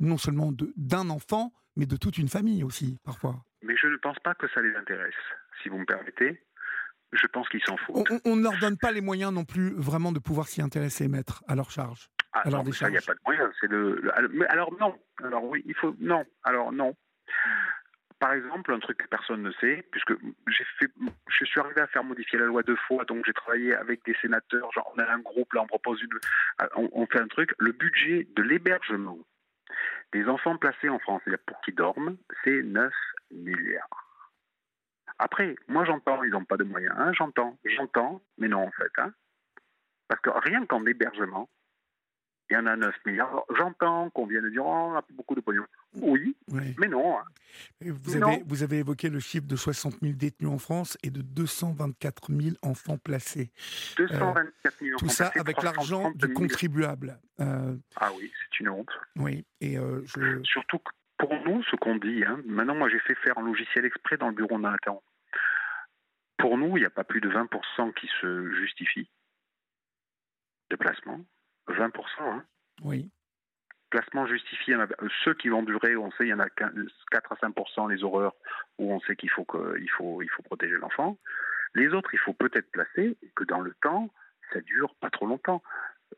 non seulement d'un enfant, mais de toute une famille aussi, parfois. Mais je ne pense pas que ça les intéresse, si vous me permettez. Je pense qu'ils s'en foutent. on- on ne leur donne pas les moyens non plus vraiment de pouvoir s'y intéresser, maître, à leur charge. Ah, alors non, ça, il n'y a pas de moyen. C'est le, le- alors- mais alors non. Alors oui, il faut non. Alors non. Par exemple, un truc que personne ne sait, puisque j'ai fait, je suis arrivé à faire modifier la loi deux fois, donc j'ai travaillé avec des sénateurs. Genre, on a un groupe là, on propose une, on, on fait un truc. Le budget de l'hébergement des enfants placés en France, c'est-à-dire pour qu'ils dorment, c'est 9 milliards. Après, moi j'entends, ils n'ont pas de moyens. hein, j'entends, j'entends, mais non en fait. Hein, parce que rien qu'en hébergement, il y en a 9 milliards. J'entends qu'on vienne de dire, oh, on a beaucoup de pognon. Oui, Oui. mais non. hein. Vous Non. avez, vous avez évoqué le chiffre de 60 000 détenus en France et de 224 000 enfants placés. 224 millions Tout ça avec l'argent du contribuable. Euh, Ah oui, c'est une honte. oui, et euh, je... Surtout que pour nous, ce qu'on dit, hein, maintenant moi j'ai fait faire un logiciel exprès dans le bureau de Nathan. Pour nous, il n'y a pas plus de 20% qui se justifient de placement. 20%, hein. Oui, Placement justifié, euh, ceux qui vont durer, on sait, il y en a 15 4 à 5% les horreurs où on sait qu'il faut, que, il faut, il faut protéger l'enfant. Les autres, il faut peut-être placer et que dans le temps, ça dure pas trop longtemps.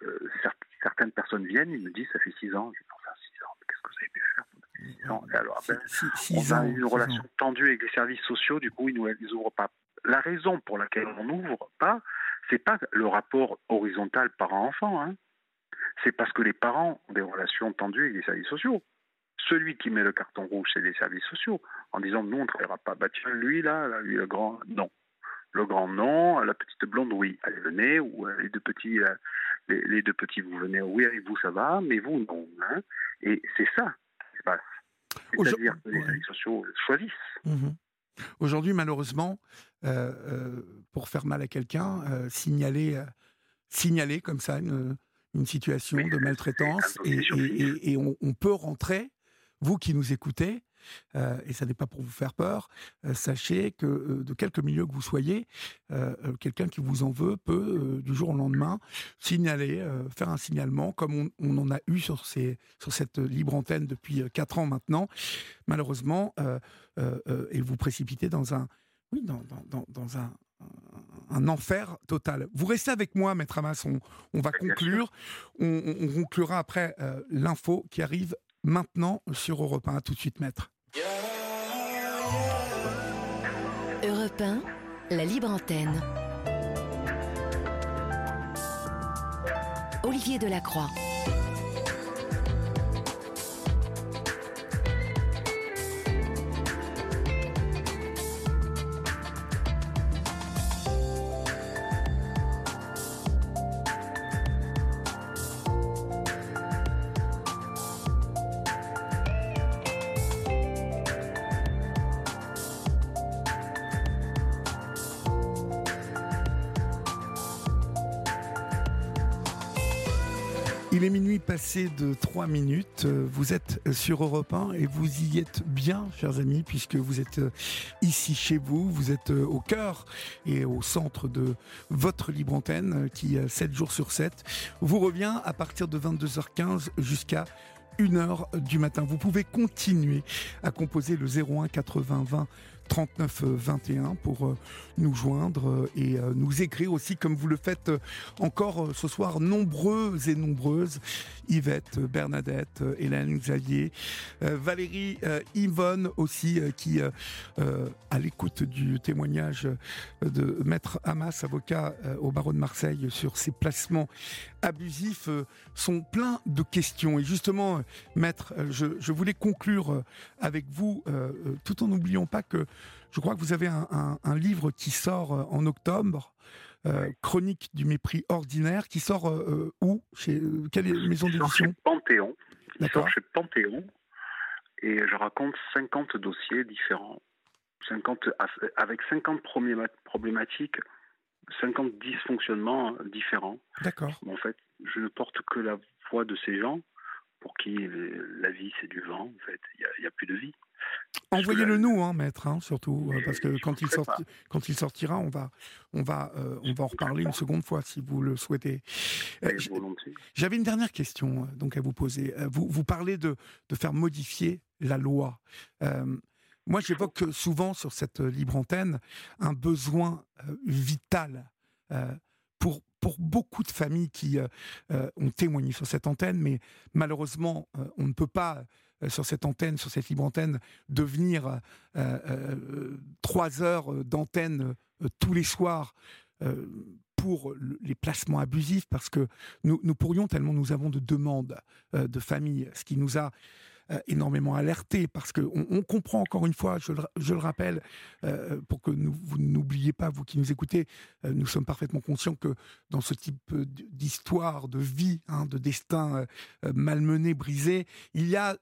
Euh, cer- certaines personnes viennent, ils me disent, ça fait 6 ans. Je dis, enfin, 6 ans, mais qu'est-ce que vous avez pu faire? Pendant 6 ans Et alors, ben, Six- six- on a une relation tendue avec les services sociaux, du coup, ils nous les ouvrent pas. La raison pour laquelle on n'ouvre pas, c'est pas le rapport horizontal parent-enfant, hein. C'est parce que les parents ont des relations tendues avec les services sociaux. Celui qui met le carton rouge, c'est les services sociaux, en disant nous on ne travaillera pas. Bah tiens, lui là, là, lui le grand, non. Le grand non, la petite blonde, oui, allez venez, ou euh, les deux petits, euh, les, les deux petits, vous venez, oui avec vous ça va, mais vous non. hein. Et c'est ça qui se passe. C'est-à-dire que les Ouais. services sociaux choisissent. Mhm. Aujourd'hui, malheureusement, euh, euh, pour faire mal à quelqu'un, euh, signaler, signaler comme ça une, une situation de maltraitance et, sur et- fiche. et- et on, on peut rentrer, vous qui nous écoutez, euh, et ça n'est pas pour vous faire peur, euh, sachez que euh, de quelque milieu que vous soyez, quelqu'un qui vous en veut peut, du jour au lendemain, signaler, faire un signalement, comme on, on en a eu sur, ces, sur cette libre antenne depuis euh, quatre ans maintenant, malheureusement, et vous précipiter dans un, oui, dans, dans, dans, dans un, un- enfer total. Vous restez avec moi, Maître Hamas, on, on va conclure. On, on- on conclura après euh, l'info qui arrive maintenant sur Europe 1. À tout de suite, Maître. Europe 1, la libre antenne. Olivier Delacroix. Passé de 3 minutes. Euh, Vous êtes sur Europe 1 et vous y êtes bien, chers amis, puisque vous êtes euh, ici chez vous. Vous êtes euh, au cœur et au centre de votre libre antenne qui, 7 jours sur 7, vous revient à partir de 22h15 jusqu'à 1h du matin. Vous pouvez continuer à composer le 01 80 20 39 21 pour euh, nous joindre euh, et euh, nous écrire aussi comme vous le faites euh, encore euh, ce soir nombreuses et nombreuses. Yvette, euh, Bernadette, euh, Hélène, Xavier, euh, Valérie, euh, Yvonne aussi euh, qui euh, euh, à l'écoute du témoignage euh, de maître Hamas, avocat euh, au barreau de Marseille sur ses placements abusifs euh, sont pleins de questions. Et justement euh, maître euh, je, voulais conclure euh, avec vous euh, euh, tout en n'oubliant pas que je crois que vous avez un, un- un livre qui sort euh, en octobre, euh, Chronique du mépris ordinaire, qui sort euh, où? Chez quelle maison d'édition? Panthéon. Il sort chez Panthéon. Et je raconte 50 dossiers différents. 50, aff- avec 50 probléma- problématiques 50 dysfonctionnements différents. D'accord. En fait, je ne porte que la voix de ces gens pour qui la vie c'est du vent. En fait, il n'y a, plus de vie. Envoyez-le nous, hein, maître, hein, surtout, euh, parce que quand il, quand il sortira, on va, on, va, euh, on va en reparler une seconde fois si vous le souhaitez. Euh, j'avais une dernière question donc à vous poser. Vous, vous parlez de, de faire modifier la loi. moi, j'évoque souvent sur cette libre antenne un besoin vital pour, pour beaucoup de familles qui ont témoigné sur cette antenne, mais malheureusement, on ne peut pas euh, sur cette antenne, sur cette libre antenne, devenir euh, euh, trois heures d'antenne tous les soirs pour les placements abusifs, parce que nous, nous, pourrions, tellement nous avons de demandes de familles, ce qui nous a euh, énormément alerté parce qu'on on comprend encore une fois, je le, rappelle, euh, pour que vous n'oubliez pas, vous qui nous écoutez, euh, nous sommes parfaitement conscients que dans ce type d'histoire, de vie, hein, de destin malmené, brisé, il y a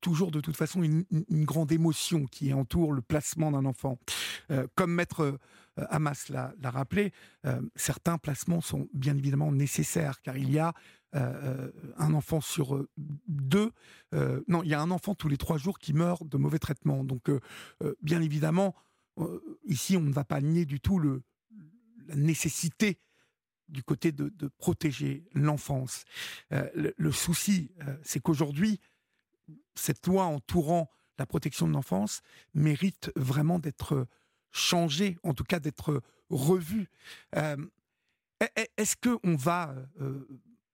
toujours de toute façon une, une, grande émotion qui entoure le placement d'un enfant. comme maître Hamas l'a rappelé, certains placements sont bien évidemment nécessaires car il y a euh, un enfant sur euh, deux, euh, non, il y a un enfant tous les trois jours qui meurt de mauvais traitements. Donc, bien évidemment, ici, on ne va pas nier du tout le, la nécessité du côté de, protéger l'enfance. Le, souci, c'est qu'aujourd'hui, cette loi entourant la protection de l'enfance mérite vraiment d'être changée, en tout cas d'être revue. Est-ce qu'on va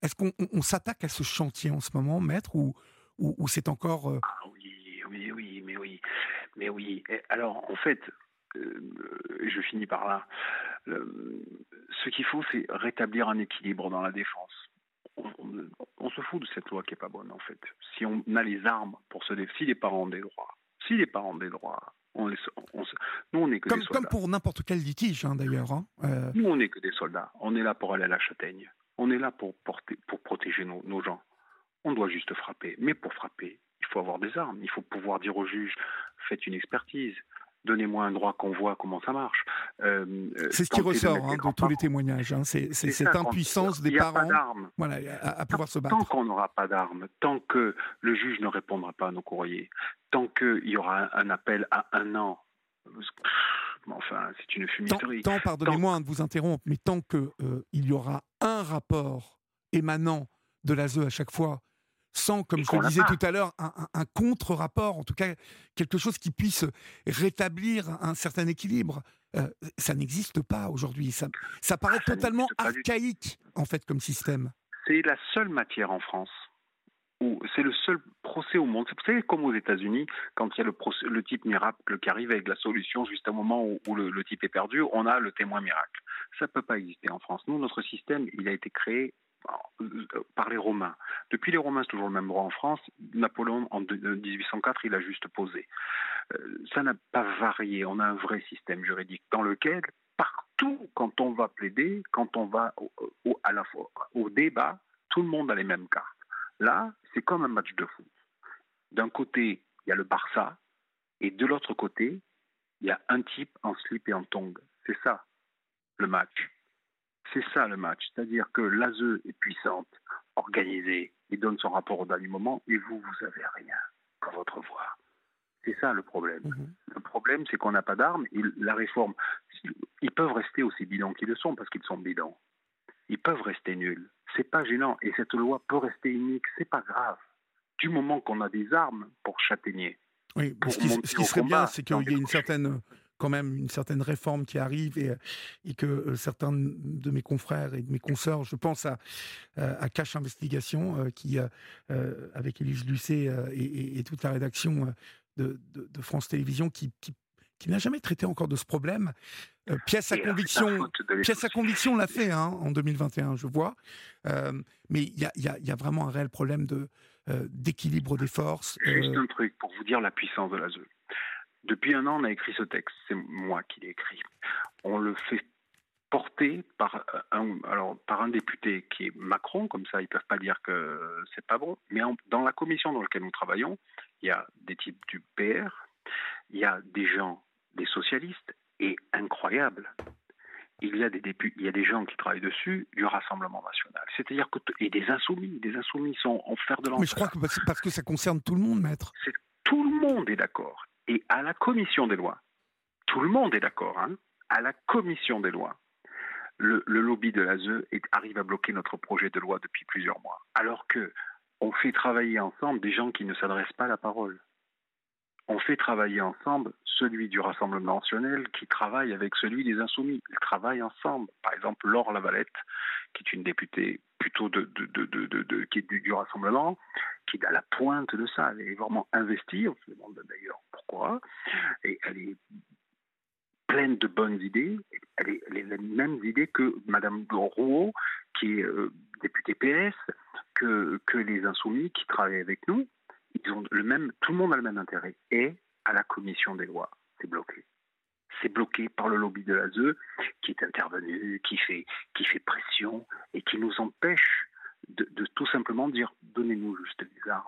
est-ce qu'on s'attaque à ce chantier en ce moment, maître, ou, ou, c'est encore... Euh, ah oui, oui, oui, mais oui. Mais oui. Alors, en fait, euh, je finis par là. ce qu'il faut, c'est rétablir un équilibre dans la défense. On, se fout de cette loi qui est pas bonne, en fait. Si on a les armes pour se défendre, si les parents ont des droits, si les parents ont des droits, on nous, on est que comme, des soldats. Comme pour n'importe quel litige, hein, d'ailleurs. Hein, euh. Nous, on n'est que des soldats. On est là pour aller à la châtaigne. On est là pour, porter, pour protéger nos, gens. On doit juste frapper. Mais pour frapper, il faut avoir des armes. Il faut pouvoir dire au juge faites une expertise. Donnez-moi un droit qu'on voit comment ça marche. Euh, euh, c'est ce qui ressort hein, dans tous les témoignages. Hein. C'est cette impuissance des parents voilà, à, pouvoir se battre. Tant qu'on n'aura pas d'armes, tant que le juge ne répondra pas à nos courriers, tant qu'il y aura un appel à un an, enfin, c'est une fumisterie. Tant, pardonnez-moi de vous interrompre, mais tant qu'il euh, il y aura un rapport émanant de l'ASE à chaque fois, sans, comme je le disais tout à l'heure, un, contre-rapport, en tout cas quelque chose qui puisse rétablir un certain équilibre. Euh, ça n'existe pas aujourd'hui. Ça, ça paraît ah, totalement archaïque, en fait, comme système. C'est la seule matière en France c'est le seul procès au monde. Savez, comme aux États-Unis, quand il y a le, le, type miracle qui arrive avec la solution juste au moment où, le, type est perdu, on a le témoin miracle. Ça ne peut pas exister en France. Nous, notre système, il a été créé euh, par les Romains. Depuis les Romains, c'est toujours le même droit en France. Napoléon, en 1804, il a juste posé. Euh, ça n'a pas varié. On a un vrai système juridique dans lequel, partout, quand on va plaider, quand on va au, débat, tout le monde a les mêmes cartes. Là, c'est comme un match de foot. D'un côté, il y a le Barça, et de l'autre côté, il y a un type en slip et en tongue. C'est ça, le match. C'est ça le match. C'est-à-dire que l'ASE est puissante, organisée, et donne son rapport au dernier moment, et vous, vous n'avez rien qu'à votre voix. C'est ça le problème. Mhm. Le problème, c'est qu'on n'a pas d'armes, et la réforme, ils peuvent rester aussi bidons qu'ils le sont, parce qu'ils sont bidons. Ils peuvent rester nuls c'est pas gênant. Et cette loi peut rester unique, c'est pas grave. Du moment qu'on a des armes pour châtaigner. Oui, ce qui, ce qui serait bien, c'est qu'il y ait une certaine, quand même, une certaine réforme qui arrive et, et que euh, certains de mes confrères et de mes consoeurs, je pense à, euh, à Cache Investigation, euh, qui, avec Élise Lucet et, toute la rédaction de, de, France Télévisions, qui, qui qui n'a jamais traité encore de ce problème. Euh, pièce à conviction, pièce à conviction l'a fait hein, en 2021, je vois. Euh, mais il y a, vraiment un réel problème de euh, d'équilibre des forces. Juste un truc pour vous dire la puissance de la ZE. Depuis un an, on a écrit ce texte. C'est moi qui l'ai écrit. On le fait porter par un, alors, par un député qui est Macron, comme ça ils peuvent pas dire que c'est pas bon. Mais dans la commission dans laquelle nous travaillons, il y a des types du PR, il y a des gens, des socialistes, et incroyable, il y a des il y a des gens qui travaillent dessus du Rassemblement national. C'est-à-dire que et des insoumis, des insoumis sont en fer de lance. Mais je crois que parce que ça concerne tout le monde, maître. tout le monde est d'accord. Et à la commission des lois, tout le monde est d'accord. Hein, à la commission des lois, le, lobby de l'ASE arrive à bloquer notre projet de loi depuis plusieurs mois, alors que on fait travailler ensemble des gens qui ne s'adressent pas à la parole on fait travailler ensemble celui du Rassemblement national qui travaille avec celui des Insoumis. Ils travaillent ensemble. Par exemple, Laure Lavalette, qui est une députée plutôt de, du, Rassemblement, qui est à la pointe de ça. Elle est vraiment investie. On se demande d'ailleurs pourquoi. Et elle est pleine de bonnes idées. Elle, est, a les mêmes idées que Mme Rouault, qui est euh, députée PS, que les Insoumis qui travaillent avec nous ils ont le même, tout le monde a le même intérêt. Et à la commission des lois, c'est bloqué. C'est bloqué par le lobby de l'ASE qui est intervenu, qui fait, qui fait pression et qui nous empêche de, tout simplement dire donnez-nous juste des armes.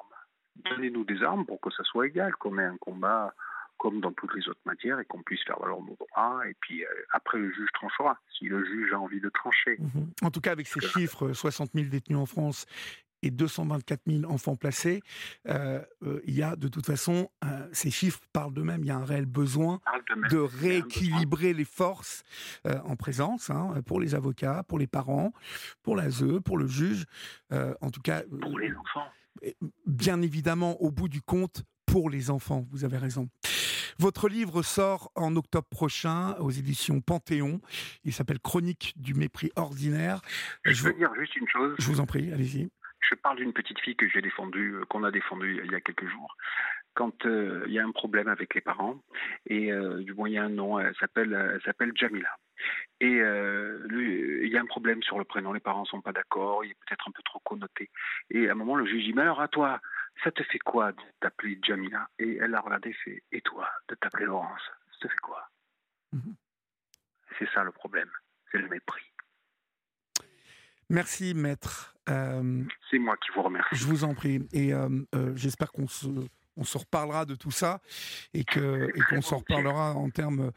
Donnez-nous des armes pour que ça soit égal, qu'on ait un combat comme dans toutes les autres matières et qu'on puisse faire valoir nos droits. Et puis euh, après, le juge tranchera, si le juge a envie de trancher. Mhm. En tout cas, avec ces chiffres, 60 000 détenus en France et 224 000 enfants placés, euh, euh, il y a de toute façon, euh, ces chiffres parlent d'eux-mêmes, il y a un réel besoin de, rééquilibrer les forces en présence, hein, pour les avocats, pour les parents, pour l'ASE, pour le juge, en tout cas... Pour les enfants. Bien évidemment, au bout du compte, pour les enfants, vous avez raison. Votre livre sort en octobre prochain aux éditions Panthéon. Il s'appelle Chronique du mépris ordinaire. Je, veux dire juste une chose. Je vous en prie, allez-y. Je parle d'une petite fille que j'ai défendue, euh, qu'on a défendue il y a quelques jours. Quand euh, il y a un problème avec les parents, et euh, du moins il y a un nom, elle s'appelle, s'appelle Jamila. Et il y a un problème sur le prénom, les parents sont pas d'accord, il est peut-être un peu trop connoté. Et à un moment, le juge dit, mais alors à toi, ça te fait quoi de t'appeler Jamila? Et elle a regardé, fait, et toi, de t'appeler Laurence, ça te fait quoi? Mhm. C'est ça le problème, c'est le mépris. Merci, maître. Euh, c'est moi qui vous remercie. Je vous en prie. Et euh, euh, j'espère qu'on se, on se reparlera de tout ça et que et qu'on s'en reparlera en termes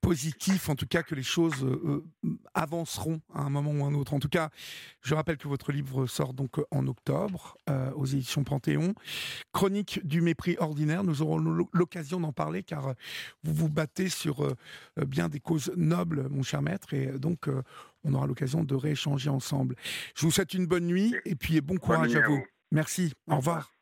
positif, en tout cas que les choses euh, euh, avanceront à un moment ou un autre. En tout cas, je rappelle que votre livre sort donc euh, en octobre aux éditions Panthéon. Chronique du mépris ordinaire, nous aurons l'occasion d'en parler car vous vous battez sur bien des causes nobles, mon cher maître, et donc on aura l'occasion de rééchanger ensemble. Je vous souhaite une bonne nuit et puis bon courage à vous. Merci, au revoir.